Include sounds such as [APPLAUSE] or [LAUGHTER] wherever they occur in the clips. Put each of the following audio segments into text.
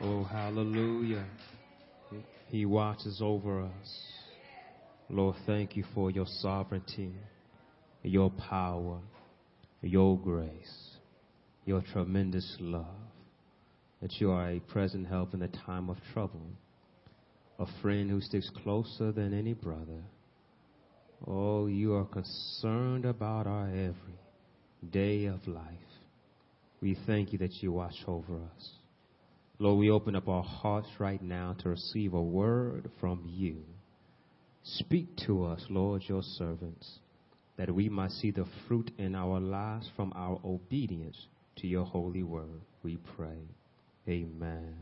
Oh, hallelujah. He watches over us. Lord, thank you for your sovereignty, your power, your grace, your tremendous love, that you are a present help in the time of trouble, a friend who sticks closer than any brother. Oh, you are concerned about our every day of life. We thank you that you watch over us. Lord, we open up our hearts right now to receive a word from you. Speak to us, Lord, your servants, that we might see the fruit in our lives from our obedience to your holy word. We pray. Amen.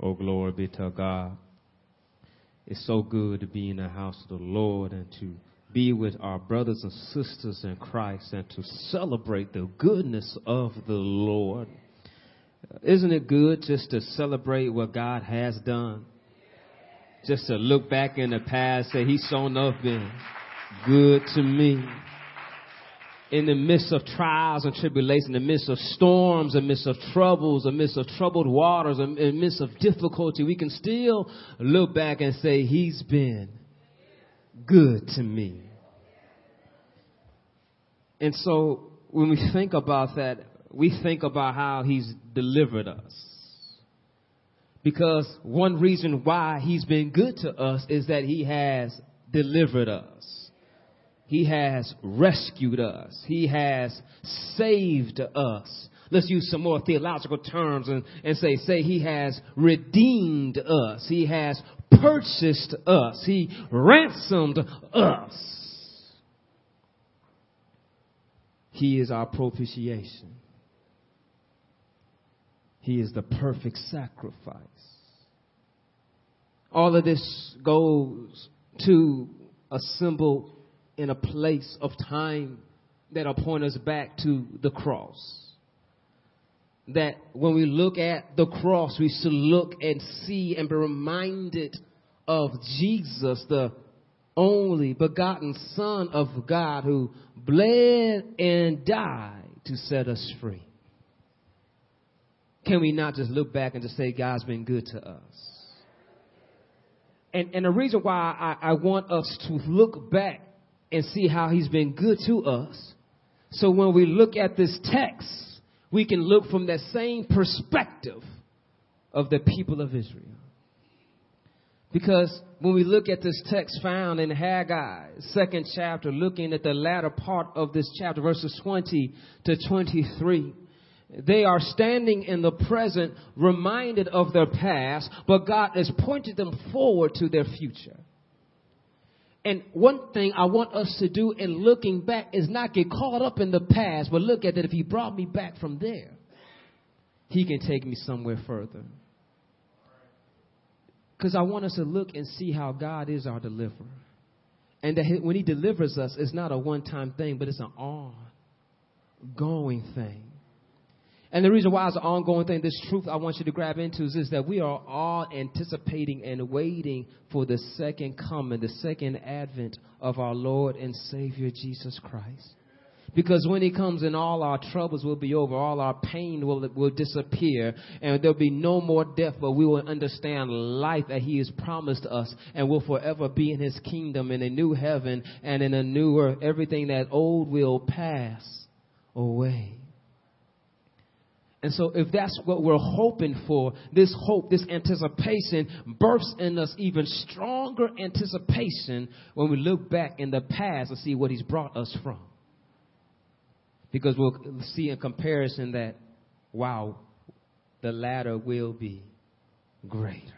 Oh, glory be to God. It's so good to be in the house of the Lord and to be with our brothers and sisters in Christ and to celebrate the goodness of the Lord. Isn't it good just to celebrate what God has done? Just to look back in the past, say He's shown up been good to me. In the midst of trials and tribulations, in the midst of storms, in the midst of troubles, in the midst of troubled waters, in the midst of difficulty, we can still look back and say, He's been good to me. And so when we think about that, we think about how he's delivered us. Because one reason why he's been good to us is that he has delivered us. He has rescued us. He has saved us. Let's use some more theological terms and, and say, say he has redeemed us. He has purchased us. He ransomed us. He is our propitiation. He is the perfect sacrifice. All of this goes to a symbol in a place of time that'll point us back to the cross. That when we look at the cross, we should look and see and be reminded of Jesus, the only begotten Son of God who bled and died to set us free. Can we not just look back and just say God's been good to us? And, and the reason why I, I want us to look back and see how he's been good to us, so when we look at this text, we can look from that same perspective of the people of Israel. Because when we look at this text found in Haggai, second chapter, looking at the latter part of this chapter, verses 20 to 23, they are standing in the present, reminded of their past, but God has pointed them forward to their future. And one thing I want us to do in looking back is not get caught up in the past, but look at that if He brought me back from there, He can take me somewhere further. Because I want us to look and see how God is our deliverer. And that when He delivers us, it's not a one time thing, but it's an ongoing thing. And the reason why it's an ongoing thing, this truth I want you to grab into is, is that we are all anticipating and waiting for the second coming, the second advent of our Lord and Savior Jesus Christ. Because when he comes in, all our troubles will be over, all our pain will, will disappear, and there'll be no more death, but we will understand life that he has promised us, and will forever be in his kingdom in a new heaven and in a new earth. Everything that old will pass away. And so, if that's what we're hoping for, this hope, this anticipation births in us even stronger anticipation when we look back in the past and see what He's brought us from. Because we'll see in comparison that, wow, the latter will be greater.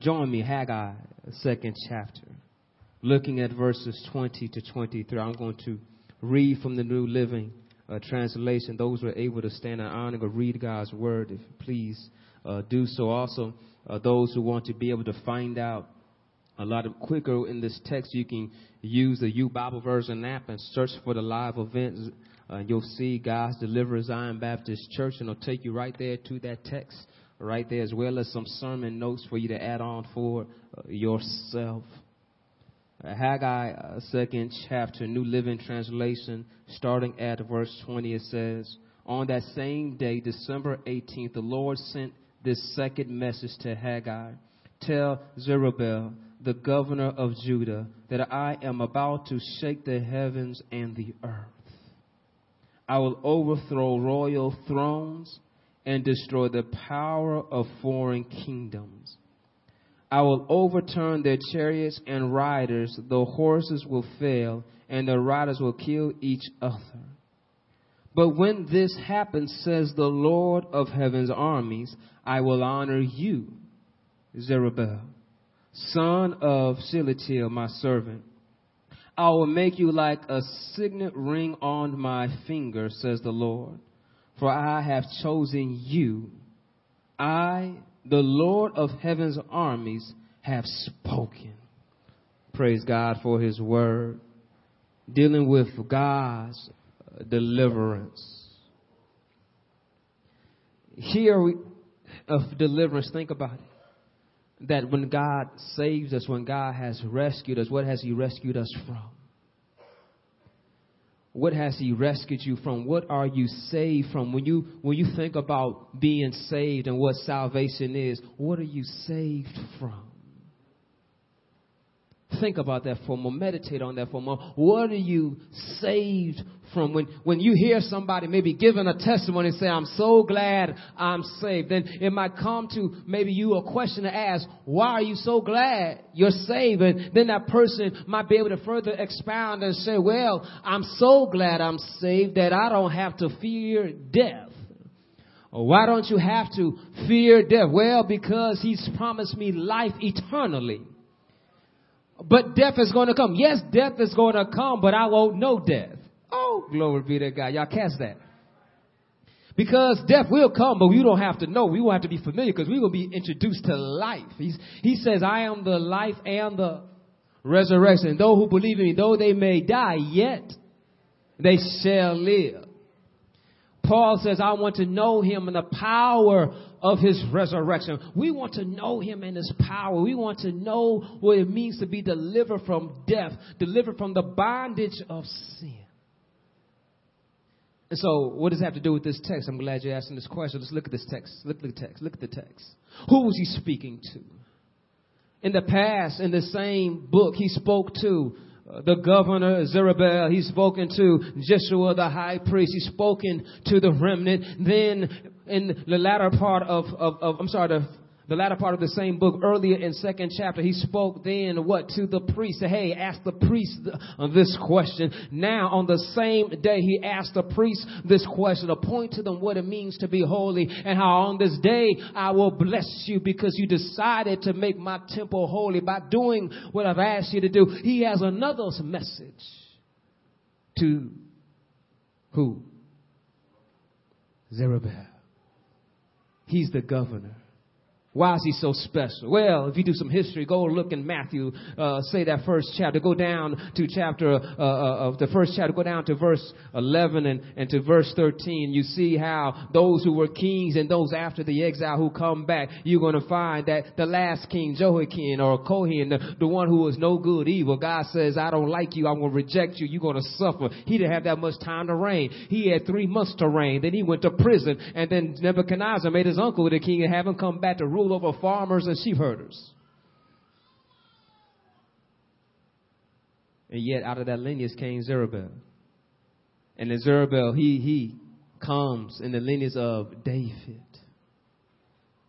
Join me, Haggai, second chapter, looking at verses 20 to 23. I'm going to read from the New Living uh, Translation. Those who are able to stand in honor or read God's word, if please uh, do so. Also, uh, those who want to be able to find out a lot of quicker in this text, you can use the U Bible version app and search for the live events. Uh, you'll see God's Deliverer Zion Baptist Church, and it'll take you right there to that text, right there, as well as some sermon notes for you to add on for uh, yourself. Uh, Haggai, uh, second chapter, New Living Translation, starting at verse 20, it says, on that same day, December 18th, the Lord sent this second message to Haggai. Tell Zerubbabel, the governor of Judah, that I am about to shake the heavens and the earth. I will overthrow royal thrones and destroy the power of foreign kingdoms. I will overturn their chariots and riders. The horses will fail, and the riders will kill each other. But when this happens, says the Lord of heaven's armies, I will honor you, Zerubbabel, son of Shealtiel, my servant. I will make you like a signet ring on my finger, says the Lord, for I have chosen you. I, the Lord of heaven's armies, have spoken. Praise God for his word. Dealing with God's uh, deliverance. Here we, of deliverance, think about it. That when God saves us, when God has rescued us, what has He rescued us from? What has He rescued you from? What are you saved from? When you when you think about being saved and what salvation is, what are you saved from? Think about that for a moment. Meditate on that for a moment. What are you saved from? When, when you hear somebody maybe giving a testimony and say, I'm so glad I'm saved, then it might come to maybe you a question to ask, why are you so glad you're saved? And then that person might be able to further expound and say, well, I'm so glad I'm saved that I don't have to fear death. Why don't you have to fear death? Well, because he's promised me life eternally. But death is going to come. Yes, death is going to come, but I won't know death. Oh, glory be to God. Y'all catch that. Because death will come, but we don't have to know. We won't have to be familiar because we will be introduced to life. He's, he says, I am the life and the resurrection. Those who believe in me, though they may die, yet they shall live. Paul says, I want to know him and the power of his resurrection. We want to know him and his power. We want to know what it means to be delivered from death, delivered from the bondage of sin. And so, what does that have to do with this text? I'm glad you're asking this question. Let's look at this text. Look at the text. Look at the text. Who was he speaking to? In the past, in the same book, he spoke to uh, the governor Zerubbabel. He's spoken to Jeshua the high priest. He's spoken to the remnant. Then in the latter part of, of, of I'm sorry, the the latter part of the same book, earlier in second chapter, he spoke then what to the priest? Hey, ask the priest uh, this question. Now, on the same day, he asked the priest this question to point to them what it means to be holy and how on this day I will bless you because you decided to make my temple holy by doing what I've asked you to do. He has another message to who? Zerubbabel. He's the governor. Why is he so special? Well, if you do some history, go look in Matthew, uh, say that first chapter, go down to chapter uh, uh, of the first chapter, go down to verse 11 and, and to verse 13. You see how those who were kings and those after the exile who come back, you're going to find that the last king, Jehoiakim or Kohen, the, the one who was no good, evil, God says, I don't like you, I'm going to reject you, you're going to suffer. He didn't have that much time to reign. He had three months to reign. Then he went to prison, and then Nebuchadnezzar made his uncle the king and have him come back to rule over farmers and sheep herders. And yet, out of that lineage came Zerubbabel. And then Zerubbabel, he, he comes in the lineage of David.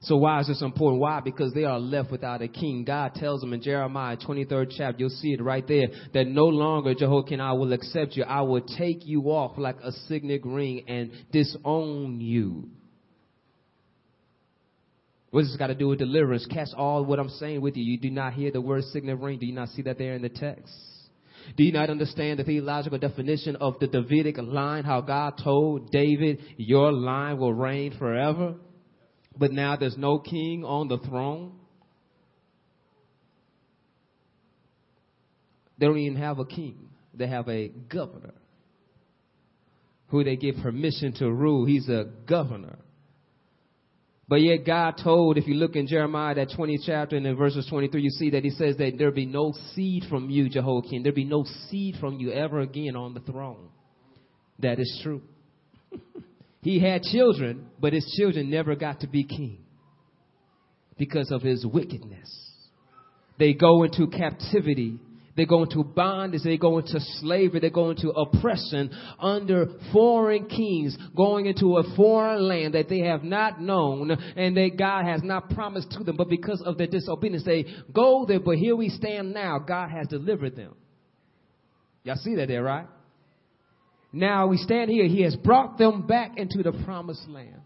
So why is this important? Why? Because they are left without a king. God tells them in Jeremiah 23rd chapter, you'll see it right there, that no longer, Jehoiakim, I will accept you. I will take you off like a signet ring and disown you. What does this got to do with deliverance? Catch all what I'm saying with you. You do not hear the word signet ring. Do you not see that there in the text? Do you not understand the theological definition of the Davidic line? How God told David, your line will reign forever. But now there's no king on the throne. They don't even have a king. They have a governor who they give permission to rule. He's a governor. But yet God told, if you look in Jeremiah, that 20th chapter and in verses 23, you see that he says that there be no seed from you, Jehoiakim. There be no seed from you ever again on the throne. That is true. [LAUGHS] He had children, but his children never got to be king because of his wickedness. They go into captivity they go into bondage. They go into slavery. They go into oppression under foreign kings, going into a foreign land that they have not known and that God has not promised to them. But because of their disobedience, they go there. But here we stand now. God has delivered them. Y'all see that there, right? Now we stand here. He has brought them back into the promised land.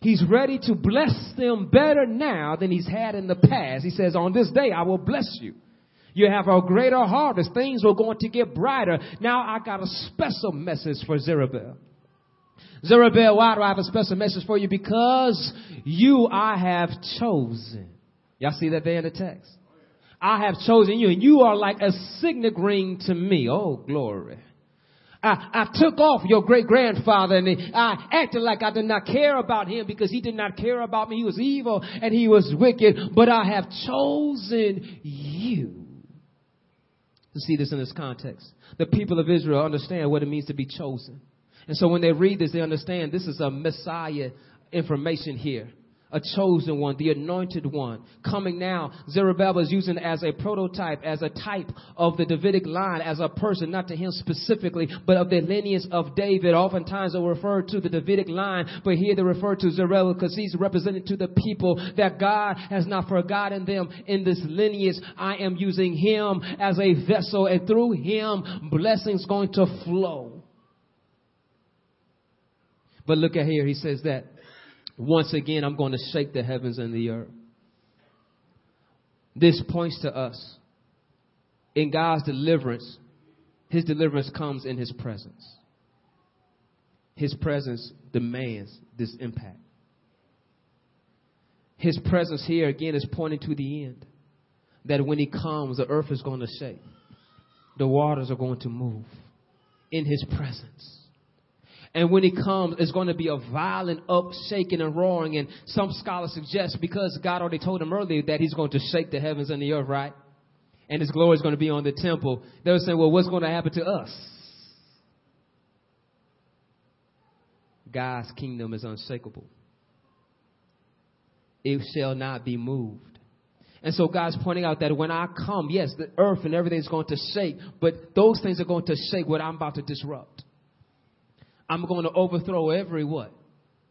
He's ready to bless them better now than he's had in the past. He says, on this day, I will bless you. You have a greater harvest. Things are going to get brighter. Now I got a special message for Zerubbabel. Zerubbabel, why do I have a special message for you? Because you I have chosen. Y'all see that there in the text? I have chosen you, and you are like a signet ring to me. Oh, glory. I, I took off your great grandfather and I acted like I did not care about him because he did not care about me. He was evil and he was wicked, but I have chosen you to see this in this context. The people of Israel understand what it means to be chosen. And so when they read this, they understand this is a Messiah information here a chosen one, the anointed one. Coming now, Zerubbabel is using as a prototype, as a type of the Davidic line, as a person, not to him specifically, but of the lineage of David. Oftentimes they refer to the Davidic line, but here they refer to Zerubbabel because he's representing to the people that God has not forgotten them in this lineage. I am using him as a vessel, and through him, blessings going to flow. But look at here, he says that once again, I'm going to shake the heavens and the earth. This points to us in God's deliverance. His deliverance comes in His presence. His presence demands this impact. His presence here again is pointing to the end. That when He comes, the earth is going to shake, the waters are going to move in His presence. And when he comes, it's going to be a violent upshaking and roaring. And some scholars suggest because God already told him earlier that he's going to shake the heavens and the earth, right? And his glory is going to be on the temple. They were saying, well, what's going to happen to us? God's kingdom is unshakable. It shall not be moved. And so God's pointing out that when I come, yes, the earth and everything is going to shake, but those things are going to shake what I'm about to disrupt. I'm going to overthrow every what?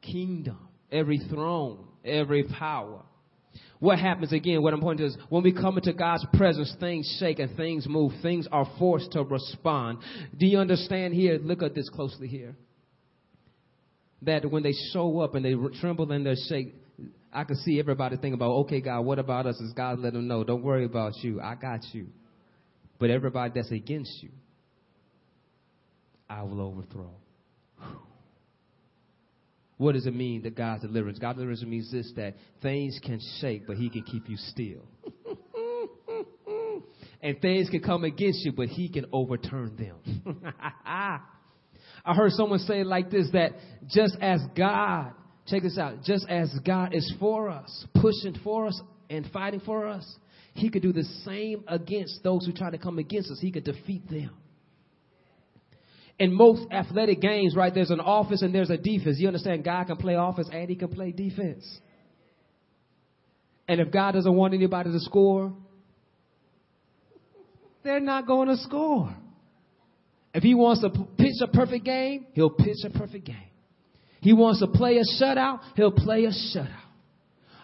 Kingdom, every throne, every power. What happens again, what I'm pointing to is when we come into God's presence, things shake and things move. Things are forced to respond. Do you understand here? Look at this closely here. That when they show up and they tremble and they shake, I can see everybody thinking about, okay, God, what about us? Is God let them know, don't worry about you. I got you. But everybody that's against you, I will overthrow. What does it mean that God's deliverance? God's deliverance means this that things can shake, but He can keep you still. [LAUGHS] and things can come against you, but He can overturn them. [LAUGHS] I heard someone say like this that just as God, check this out, just as God is for us, pushing for us, and fighting for us, He could do the same against those who try to come against us. He could defeat them in most athletic games, right, there's an offense and there's a defense. You understand God can play offense and he can play defense. And if God doesn't want anybody to score, they're not going to score. If he wants to pitch a perfect game, he'll pitch a perfect game. He wants to play a shutout, he'll play a shutout.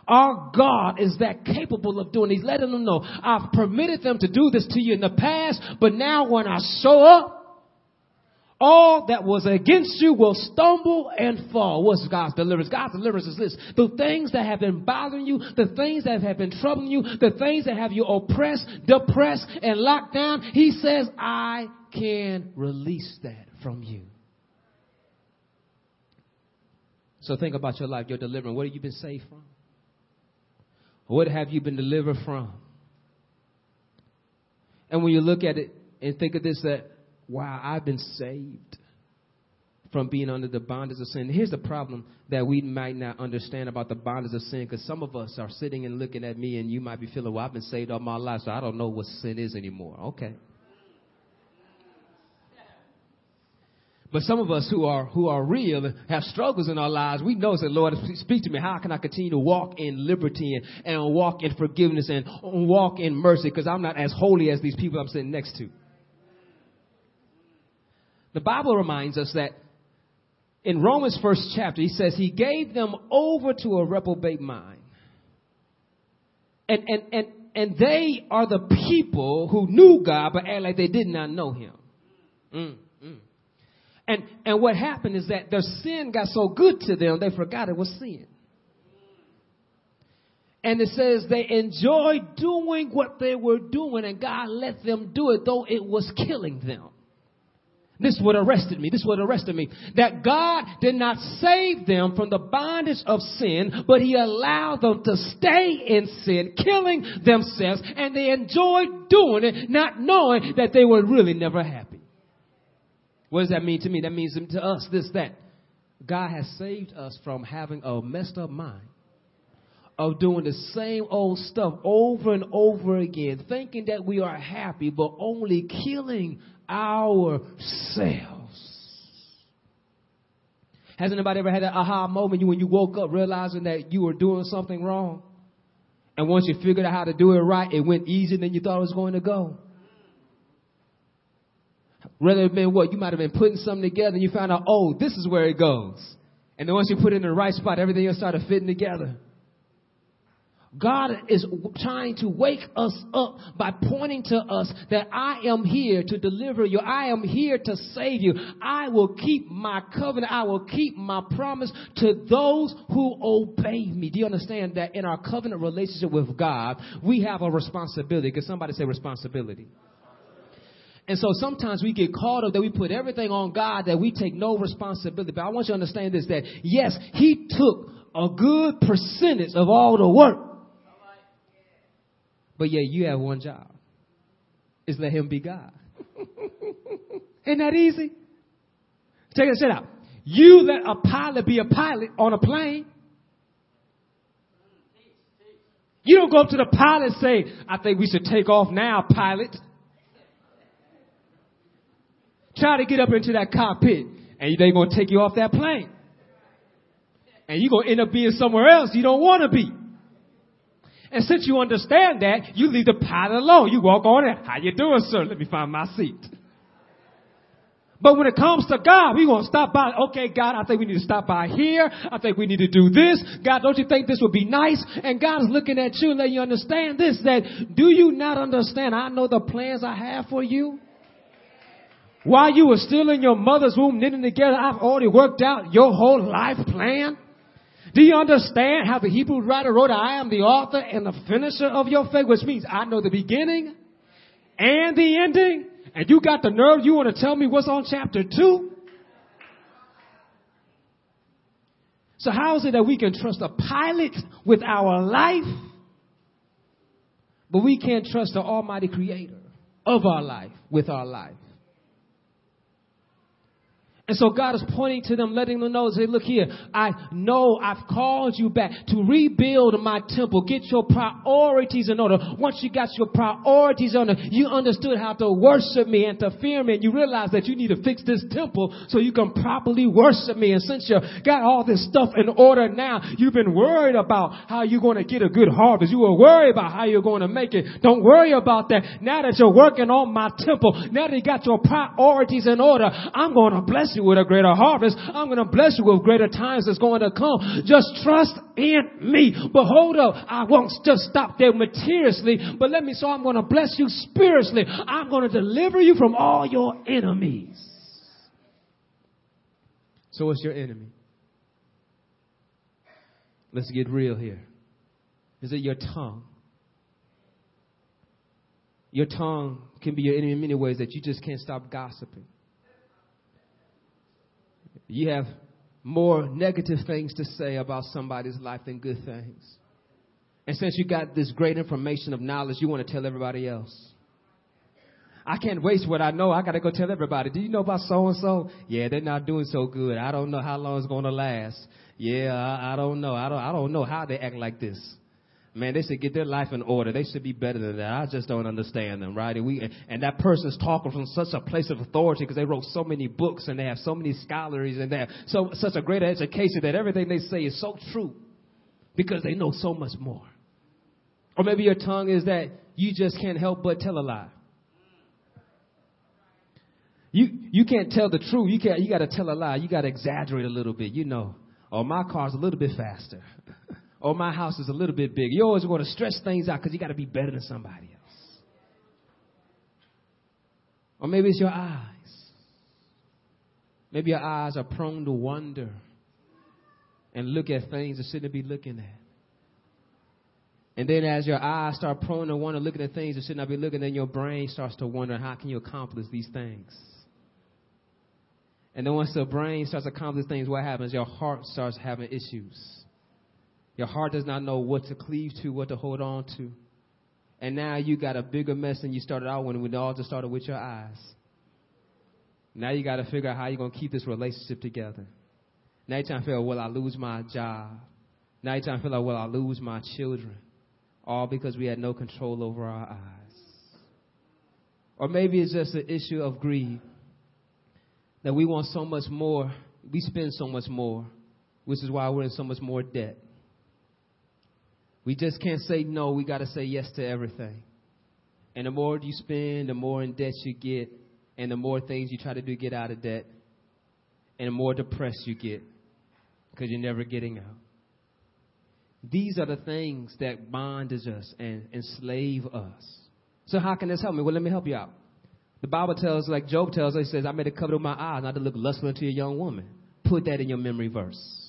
Our God is that capable of doing. He's letting them know, I've permitted them to do this to you in the past, but now when I show up, all that was against you will stumble and fall. What's God's deliverance? God's deliverance is this. The things that have been bothering you, the things that have been troubling you, the things that have you oppressed, depressed, and locked down, He says, I can release that from you. So think about your life, your deliverance. What have you been saved from? What have you been delivered from? And when you look at it and think of this, that wow, I've been saved from being under the bondage of sin. Here's the problem that we might not understand about the bondage of sin because some of us are sitting and looking at me and you might be feeling, well, I've been saved all my life, so I don't know what sin is anymore. Okay. But some of us who are who are real and have struggles in our lives, we know that Lord, speak to me. How can I continue to walk in liberty and, and walk in forgiveness and walk in mercy? Because I'm not as holy as these people I'm sitting next to. The Bible reminds us that in Romans first chapter, he says he gave them over to a reprobate mind. And and and and they are the people who knew God but act like they did not know him. Mm. And, and what happened is that their sin got so good to them, they forgot it was sin. And it says they enjoyed doing what they were doing, and God let them do it, though it was killing them. This would arrested me. This would arrested me. That God did not save them from the bondage of sin, but He allowed them to stay in sin, killing themselves, and they enjoyed doing it, not knowing that they were really never happy. What does that mean to me? That means to us this, that God has saved us from having a messed up mind, of doing the same old stuff over and over again, thinking that we are happy, but only killing ourselves. Has anybody ever had an aha moment when you woke up realizing that you were doing something wrong? And once you figured out how to do it right, it went easier than you thought it was going to go. Rather have been what? You might have been putting something together and you found out, oh, this is where it goes. And then once you put it in the right spot, everything else started fitting together. God is trying to wake us up by pointing to us that I am here to deliver you. I am here to save you. I will keep my covenant. I will keep my promise to those who obey me. Do you understand that in our covenant relationship with God, we have a responsibility? Can somebody say responsibility? And so sometimes we get caught up that we put everything on God that we take no responsibility. But I want you to understand this that yes, He took a good percentage of all the work. But yeah, you have one job. Is let Him be God. [LAUGHS] Isn't that easy? Check shit out. You let a pilot be a pilot on a plane. You don't go up to the pilot and say, I think we should take off now, pilot try to get up into that cockpit and they're going to take you off that plane. And you're going to end up being somewhere else you don't want to be. And since you understand that, you leave the pilot alone. You walk on it. How you doing, sir? Let me find my seat. But when it comes to God, we want to stop by. Okay, God, I think we need to stop by here. I think we need to do this. God, don't you think this would be nice? And God is looking at you and letting you understand this, that do you not understand? I know the plans I have for you. While you were still in your mother's womb knitting together, I've already worked out your whole life plan. Do you understand how the Hebrew writer wrote, I am the author and the finisher of your faith, which means I know the beginning and the ending. And you got the nerve, you want to tell me what's on chapter two? So how is it that we can trust a pilot with our life, but we can't trust the Almighty Creator of our life with our life? And so God is pointing to them, letting them know, say, look here, I know I've called you back to rebuild my temple. Get your priorities in order. Once you got your priorities in order, you understood how to worship me and to fear me. And you realize that you need to fix this temple so you can properly worship me. And since you got all this stuff in order now, you've been worried about how you're going to get a good harvest. You were worried about how you're going to make it. Don't worry about that. Now that you're working on my temple, now that you got your priorities in order, I'm going to bless you with a greater harvest. I'm going to bless you with greater times that's going to come. Just trust in me. But hold up. I won't just stop there materially, but let me, so I'm going to bless you spiritually. I'm going to deliver you from all your enemies. So what's your enemy? Let's get real here. Is it your tongue? Your tongue can be your enemy in many ways that you just can't stop gossiping you have more negative things to say about somebody's life than good things. And since you got this great information of knowledge, you want to tell everybody else. I can't waste what I know. I got to go tell everybody. Do you know about so and so? Yeah, they're not doing so good. I don't know how long it's going to last. Yeah, I, I don't know. I don't, I don't know how they act like this. Man, they should get their life in order. They should be better than that. I just don't understand them, right? And we and that person's talking from such a place of authority because they wrote so many books and they have so many scholars and they have so such a great education that everything they say is so true because they know so much more. Or maybe your tongue is that you just can't help but tell a lie. You you can't tell the truth. You can't. You got to tell a lie. You got to exaggerate a little bit. You know, or oh, my car's a little bit faster. [LAUGHS] or oh, my house is a little bit bigger. You always want to stretch things out because you got to be better than somebody else. Or maybe it's your eyes. Maybe your eyes are prone to wonder and look at things that shouldn't be looking at. And then as your eyes start prone to wonder, looking at things that should not be looking, at, then your brain starts to wonder, how can you accomplish these things? And then once the brain starts accomplishing things, what happens? Your heart starts having issues. Your heart does not know what to cleave to, what to hold on to. And now you got a bigger mess than you started out when it all just started with your eyes. Now you got to figure out how you're going to keep this relationship together. Now you're trying to will I lose my job? Now you're trying to will I lose my children? All because we had no control over our eyes. Or maybe it's just an issue of greed that we want so much more, we spend so much more, which is why we're in so much more debt. We just can't say no, we got to say yes to everything. And the more you spend, the more in debt you get, and the more things you try to do to get out of debt, and the more depressed you get because you're never getting out. These are the things that bondage us and enslave us. So, how can this help me? Well, let me help you out. The Bible tells, like Job tells, he says, I made a covenant with my eyes not to look lustfully into a young woman. Put that in your memory verse.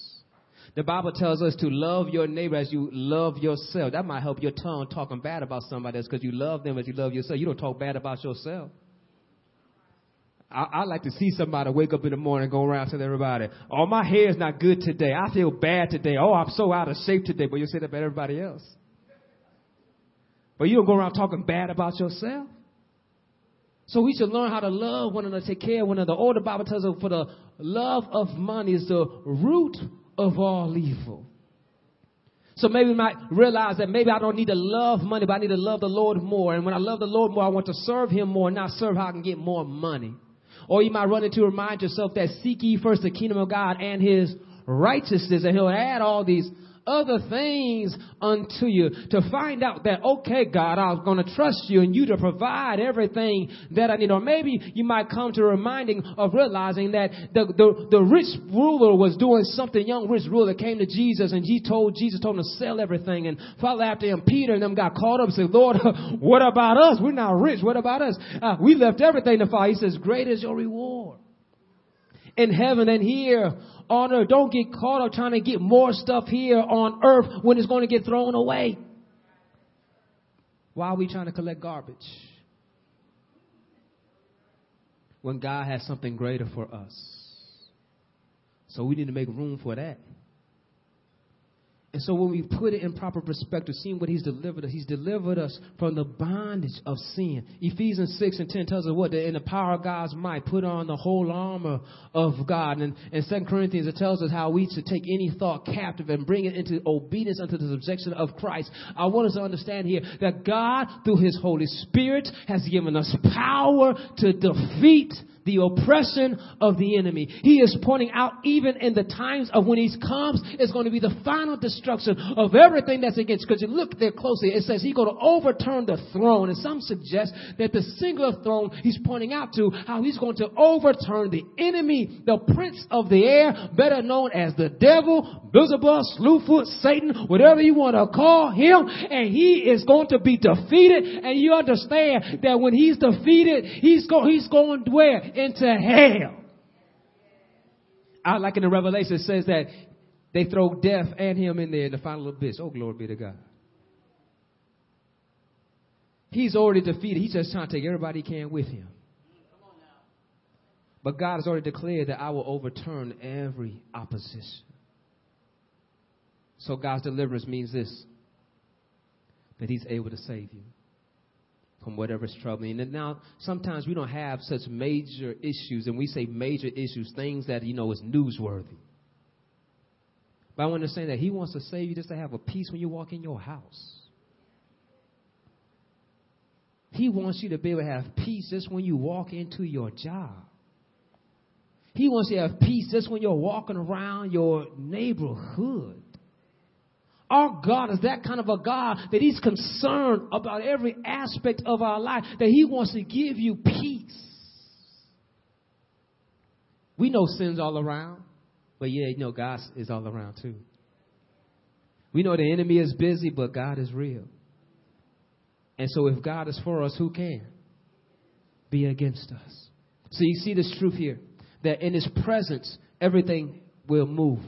The Bible tells us to love your neighbor as you love yourself. That might help your tongue talking bad about somebody else because you love them as you love yourself. You don't talk bad about yourself. I, I like to see somebody wake up in the morning and go around telling everybody, oh, my hair is not good today. I feel bad today. Oh, I'm so out of shape today. But you say that about everybody else. But you don't go around talking bad about yourself. So we should learn how to love one another, take care of one another. Or the Bible tells us for the love of money is the root of all evil. So maybe we might realize that maybe I don't need to love money, but I need to love the Lord more. And when I love the Lord more, I want to serve Him more, not serve how I can get more money. Or you might run into remind yourself that seek ye first the kingdom of God and His righteousness, and He'll add all these other things unto you to find out that, okay, God, I'm going to trust you and you to provide everything that I need. Or maybe you might come to reminding of realizing that the, the, the rich ruler was doing something. Young rich ruler came to Jesus and he told Jesus told him to sell everything and follow after him. Peter and them got caught up and said, Lord, [LAUGHS] what about us? We're not rich. What about us? Uh, we left everything to follow. He says, great is your reward in heaven and here on earth. Don't get caught up trying to get more stuff here on earth when it's going to get thrown away. Why are we trying to collect garbage? When God has something greater for us. So we need to make room for that. And so when we put it in proper perspective, seeing what he's delivered us, he's delivered us from the bondage of sin. Ephesians 6 and 10 tells us what? That in the power of God's might, put on the whole armor of God. And in 2 Corinthians, it tells us how we should take any thought captive and bring it into obedience unto the subjection of Christ. I want us to understand here that God, through his Holy Spirit, has given us power to defeat the oppression of the enemy. He is pointing out even in the times of when he comes, it's going to be the final destruction of everything that's against. Because you look there closely, it says he's going to overturn the throne. And some suggest that the singular throne he's pointing out to, how he's going to overturn the enemy, the prince of the air, better known as the devil, Beelzebub, Slewfoot, Satan, whatever you want to call him. And he is going to be defeated. And you understand that when he's defeated, he's, go, he's going where? Into hell. I like in the Revelation, it says that they throw death and him in there in the final abyss. Oh, glory be to God. He's already defeated. He's just trying to take everybody he can with him. But God has already declared that I will overturn every opposition. So God's deliverance means this that He's able to save you from whatever's troubling. And now, sometimes we don't have such major issues, and we say major issues, things that, you know, is newsworthy. But I want to say that He wants to save you just to have a peace when you walk in your house. He wants you to be able to have peace just when you walk into your job. He wants you to have peace just when you're walking around your neighborhood. Our God is that kind of a God that He's concerned about every aspect of our life, that He wants to give you peace. We know sin's all around, but yeah, you know God is all around too. We know the enemy is busy, but God is real. And so if God is for us, who can be against us? So you see this truth here that in His presence, everything will move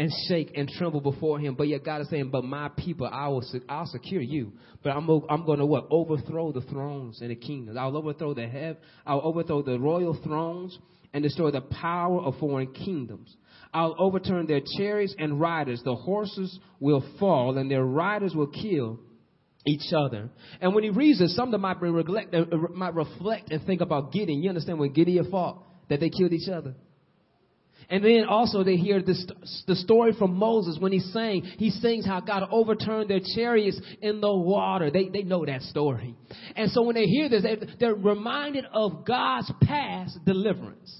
and shake and tremble before him. But yet God is saying, but my people, I will, I'll secure you. But I'm, I'm going to what? Overthrow the thrones and the kingdoms. I'll overthrow the heaven. I'll overthrow the royal thrones and destroy the power of foreign kingdoms. I'll overturn their chariots and riders. The horses will fall and their riders will kill each other. And when he reads this, some of them might, reflect, uh, might reflect and think about Gideon. You understand when Gideon fought, that they killed each other. And then also they hear this, the story from Moses when he's saying, he sings how God overturned their chariots in the water. They, they know that story. And so when they hear this, they're reminded of God's past deliverance.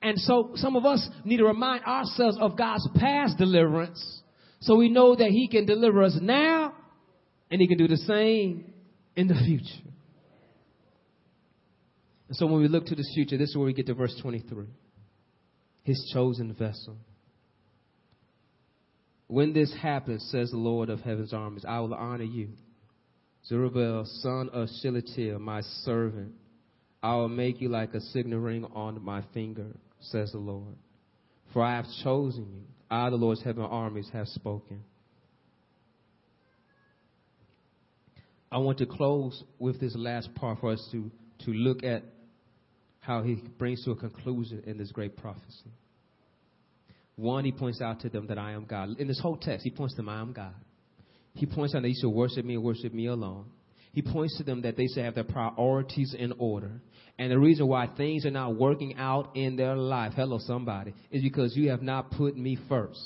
And so some of us need to remind ourselves of God's past deliverance so we know that He can deliver us now and He can do the same in the future. And so when we look to the future, this is where we get to verse 23 his chosen vessel. When this happens, says the Lord of heaven's armies, I will honor you. Zerubbabel, son of Shealtiel, my servant. I will make you like a signet ring on my finger, says the Lord. For I have chosen you. I, the Lord's heaven armies, have spoken. I want to close with this last part for us to, to look at how he brings to a conclusion in this great prophecy. One, he points out to them that I am God. In this whole text, he points to them, I am God. He points out that you should worship me and worship me alone. He points to them that they should have their priorities in order. And the reason why things are not working out in their life, hello somebody, is because you have not put me first.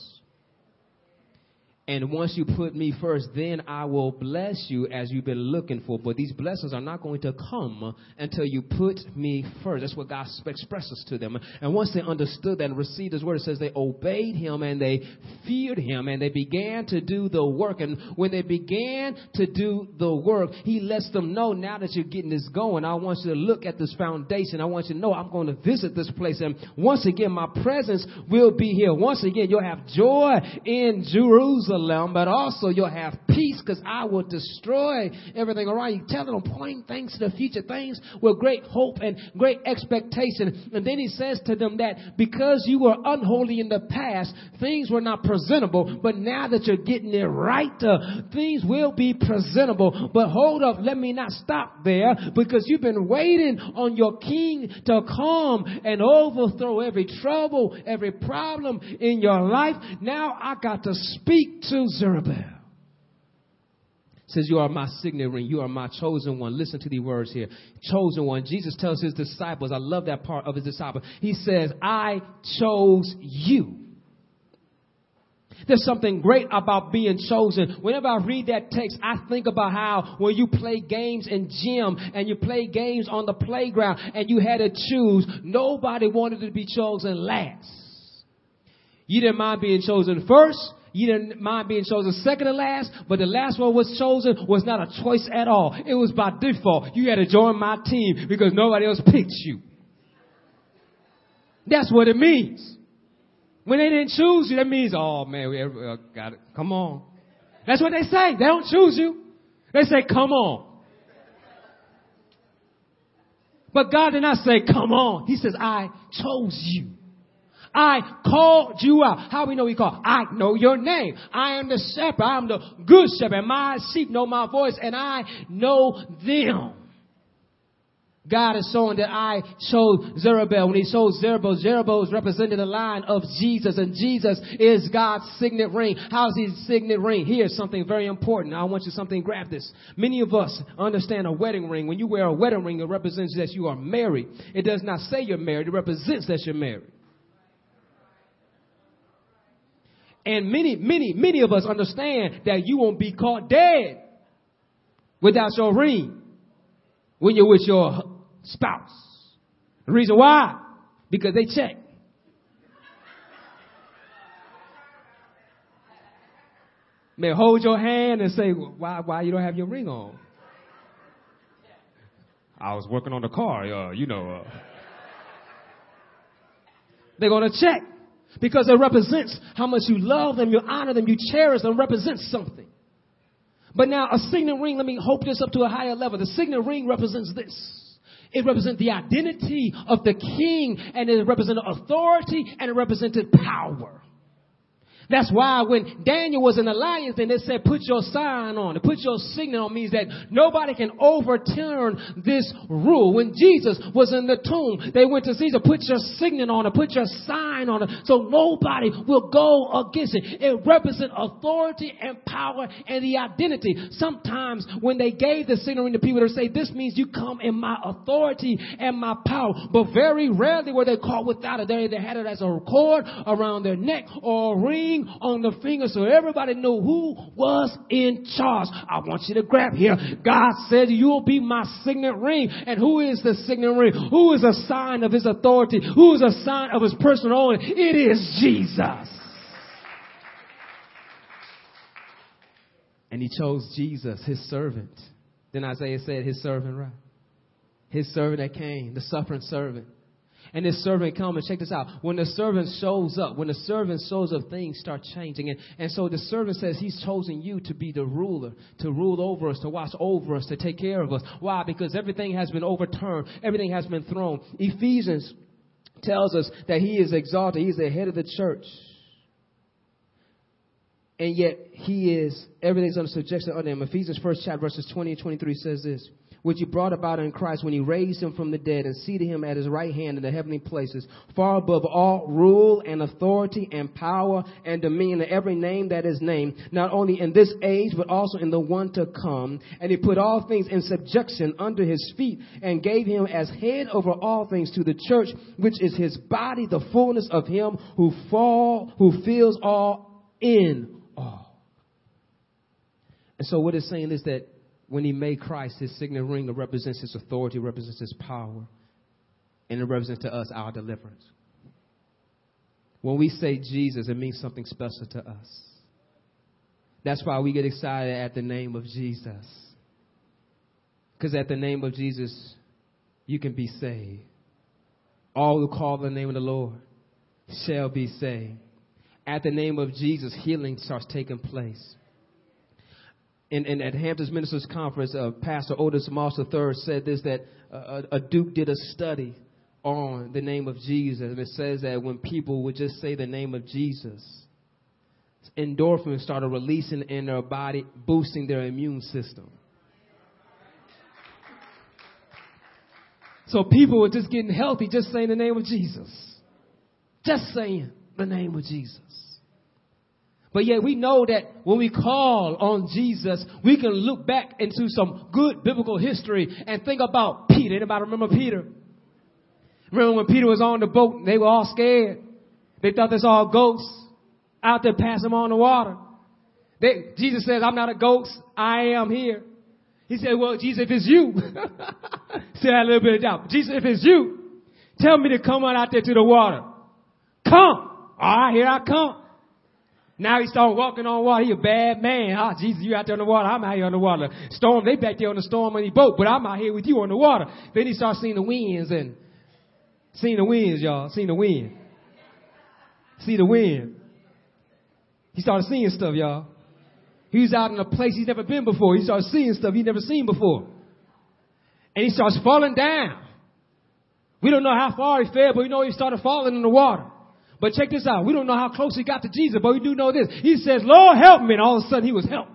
And once you put me first, then I will bless you as you've been looking for. But these blessings are not going to come until you put me first. That's what God expresses to them. And once they understood that and received His word, it says they obeyed Him and they feared Him and they began to do the work. And when they began to do the work, He lets them know now that you're getting this going, I want you to look at this foundation. I want you to know I'm going to visit this place. And once again, my presence will be here. Once again, you'll have joy in Jerusalem. Jerusalem, but also you'll have peace because I will destroy everything around you. Telling them, pointing things to the future, things with great hope and great expectation. And then he says to them that because you were unholy in the past, things were not presentable, but now that you're getting it right, uh, things will be presentable. But hold up, let me not stop there because you've been waiting on your king to come and overthrow every trouble, every problem in your life. Now I got to speak to Zerubbabel. Says, You are my signet ring. You are my chosen one. Listen to the words here. Chosen one. Jesus tells his disciples, I love that part of his disciples. He says, I chose you. There's something great about being chosen. Whenever I read that text, I think about how when you play games in gym and you play games on the playground and you had to choose, nobody wanted to be chosen last. You didn't mind being chosen first. You didn't mind being chosen second to last, but the last one was chosen was not a choice at all. It was by default. You had to join my team because nobody else picked you. That's what it means. When they didn't choose you, that means, oh man, we uh, got it. Come on. That's what they say. They don't choose you. They say, come on. But God did not say, come on. He says, I chose you. I called you out. How we know he called? I know your name. I am the shepherd. I am the good shepherd. My sheep know my voice and I know them. God is showing that I chose Zerubbabel. When he chose Zerubbabel, Zerubbabel is representing the line of Jesus, and Jesus is God's signet ring. How's his signet ring? Here's something very important. I want you something, grab this. Many of us understand a wedding ring. When you wear a wedding ring, it represents that you are married. It does not say you're married, it represents that you're married. And many, many, many of us understand that you won't be caught dead without your ring when you're with your spouse. The reason why? Because they check. May hold your hand and say, why, why you don't have your ring on? I was working on the car, uh, you know. Uh. They're going to check because it represents how much you love them, you honor them, you cherish them, represents something. But now a signet ring, let me hope this up to a higher level. The signet ring represents this. It represents the identity of the king and it represented authority and it represented power. That's why when Daniel was in the lions and they said, put your sign on, it, put your signet on means that nobody can overturn this rule. When Jesus was in the tomb, they went to Caesar, put your signet on it, put your sign on it, so nobody will go against it. It represents authority and power and the identity. Sometimes when they gave the ring to people, they say, this means you come in my authority and my power. But very rarely were they caught without it. They either had it as a cord around their neck or a ring on the finger so everybody knew who was in charge. I want you to grab here. God said you'll be my signet ring. And who is the signet ring? Who is a sign of his authority? Who is a sign of his personal own? It is Jesus. And he chose Jesus, his servant. Then Isaiah said, his servant, right? His servant that came, the suffering servant. And this servant come and check this out. When the servant shows up, when the servant shows up, things start changing. And, and so the servant says he's chosen you to be the ruler, to rule over us, to watch over us, to take care of us. Why? Because everything has been overturned. Everything has been thrown. Ephesians tells us that he is exalted. He's the head of the church. And yet he is, everything's under subjection under him. Ephesians first chapter verses 20 and 23 says this which he brought about in Christ when he raised him from the dead and seated him at his right hand in the heavenly places, far above all rule and authority and power and dominion and every name that is named, not only in this age, but also in the one to come. And he put all things in subjection under his feet and gave him as head over all things to the church, which is his body, the fullness of him who fall, who fills all in. And so what it's saying is that when he made Christ his signet ring, represents his authority, represents his power, and it represents to us our deliverance. When we say Jesus, it means something special to us. That's why we get excited at the name of Jesus. Because at the name of Jesus, you can be saved. All who call the name of the Lord shall be saved. At the name of Jesus, healing starts taking place in, in, at Hampton's Ministers Conference, uh, Pastor Otis Moss III said this that uh, a Duke did a study on the name of Jesus. And it says that when people would just say the name of Jesus, endorphins started releasing in their body, boosting their immune system. So people were just getting healthy just saying the name of Jesus. Just saying the name of Jesus. But yet we know that when we call on Jesus, we can look back into some good biblical history and think about Peter. Anybody remember Peter? Remember when Peter was on the boat they were all scared? They thought they saw a ghost out there passing on the water. They, Jesus says, I'm not a ghost. I am here. He said, well, Jesus, if it's you, [LAUGHS] say a little bit of doubt. Jesus, if it's you, tell me to come on out there to the water. Come. All right, here I come. Now he started walking on water. He a bad man. Ah, Jesus, you out there on the water. I'm out here on the water. Storm, they back there on the storm on the boat, but I'm out here with you on the water. Then he started seeing the winds and seeing the winds, y'all. Seeing the wind. See the wind. He started seeing stuff, y'all. He was out in a place he's never been before. He started seeing stuff he's never seen before. And he starts falling down. We don't know how far he fell, but we know he started falling in the water. But check this out. We don't know how close he got to Jesus, but we do know this. He says, Lord, help me. And all of a sudden he was helped.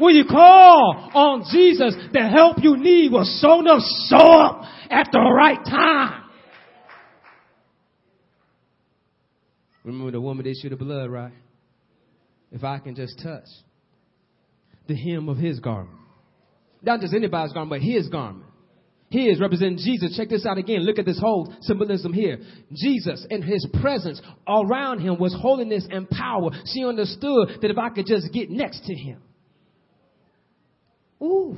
When you call on Jesus, the help you need will so enough show up at the right time. Remember the woman that issued the blood, right? If I can just touch the hem of his garment. Not just anybody's garment, but his garment. His representing Jesus. Check this out again. Look at this whole symbolism here. Jesus and his presence around him was holiness and power. She understood that if I could just get next to him. Ooh.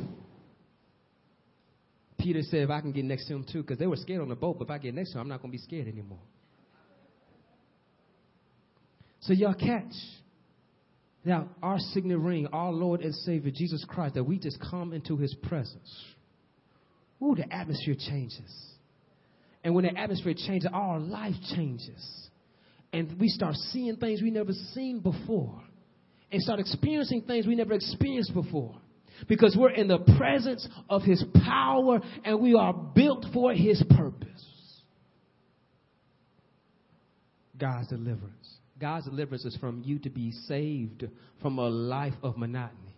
Peter said, if I can get next to him too, because they were scared on the boat, but if I get next to him, I'm not going to be scared anymore. So y'all catch. Now, our signet ring, our Lord and Savior Jesus Christ, that we just come into his presence. Ooh, the atmosphere changes. And when the atmosphere changes, our life changes. And we start seeing things we never seen before. And start experiencing things we never experienced before. Because we're in the presence of His power and we are built for His purpose. God's deliverance. God's deliverance is from you to be saved from a life of monotony.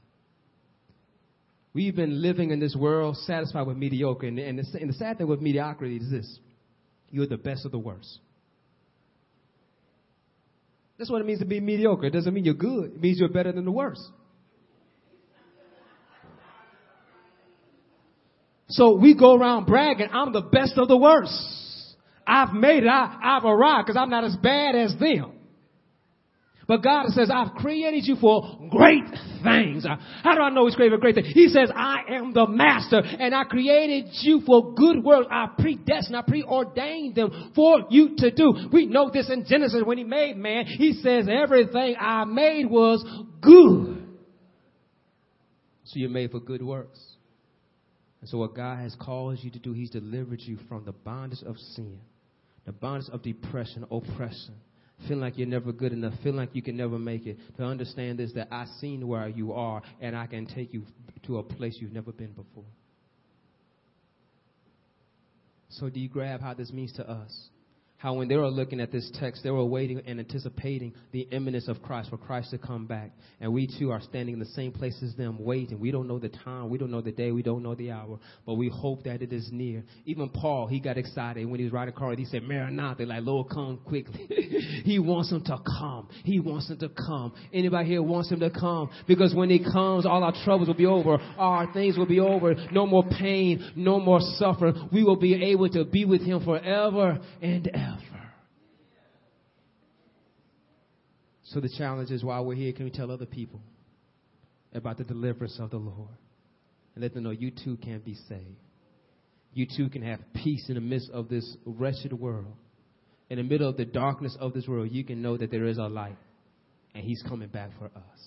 We've been living in this world satisfied with mediocre. And, and, the, and the sad thing with mediocrity is this you're the best of the worst. That's what it means to be mediocre. It doesn't mean you're good, it means you're better than the worst. So we go around bragging, I'm the best of the worst. I've made it, I, I've arrived because I'm not as bad as them. But God says, I've created you for great things. Uh, how do I know He's created for great things? He says, I am the master and I created you for good works. I predestined, I preordained them for you to do. We know this in Genesis when He made man. He says, everything I made was good. So you're made for good works. And so what God has called you to do, He's delivered you from the bondage of sin, the bondage of depression, oppression feeling like you're never good enough, feeling like you can never make it, to understand this that I've seen where you are and I can take you to a place you've never been before. So, do you grab how this means to us? How when they were looking at this text, they were waiting and anticipating the imminence of Christ, for Christ to come back. And we too are standing in the same place as them, waiting. We don't know the time, we don't know the day, we don't know the hour, but we hope that it is near. Even Paul, he got excited when he was writing Corinth. He said, Maranatha, like, Lord, come quickly. [LAUGHS] he wants him to come. He wants him to come. Anybody here wants him to come? Because when he comes, all our troubles will be over. all Our things will be over. No more pain, no more suffering. We will be able to be with him forever and ever. So the challenge is while we're here, can we tell other people about the deliverance of the Lord? And let them know you too can be saved. You too can have peace in the midst of this wretched world. In the middle of the darkness of this world, you can know that there is a light. And He's coming back for us.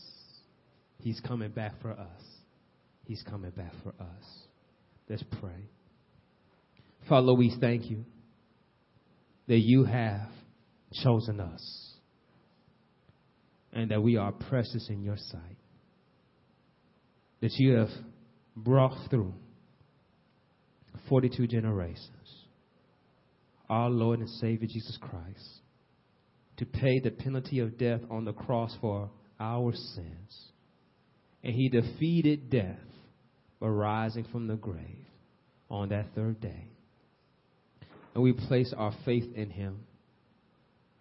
He's coming back for us. He's coming back for us. Let's pray. Father, we thank you that you have chosen us and that we are precious in your sight. That you have brought through 42 generations our Lord and Savior Jesus Christ to pay the penalty of death on the cross for our sins. And he defeated death by rising from the grave on that third day. And we place our faith in him.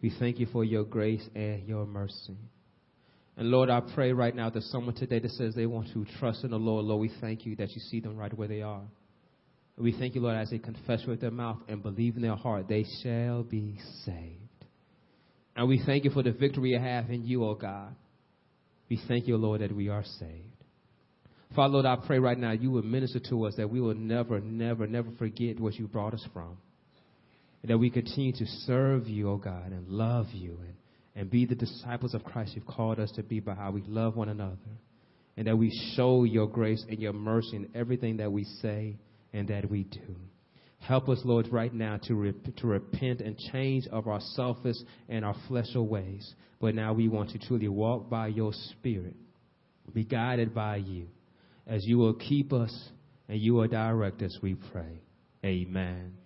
We thank you for your grace and your mercy. And Lord, I pray right now that someone today that says they want to trust in the Lord, Lord, we thank you that you see them right where they are. We thank you, Lord, as they confess with their mouth and believe in their heart, they shall be saved. And we thank you for the victory you have in you, O oh God. We thank you, Lord, that we are saved. Father, Lord, I pray right now you will minister to us that we will never, never, never forget what you brought us from. And that we continue to serve you, O oh God, and love you and and be the disciples of Christ you've called us to be by how we love one another. And that we show your grace and your mercy in everything that we say and that we do. Help us, Lord, right now to, rep- to repent and change of our selfish and our fleshly ways. But now we want to truly walk by your Spirit, be guided by you, as you will keep us and you will direct us, we pray. Amen.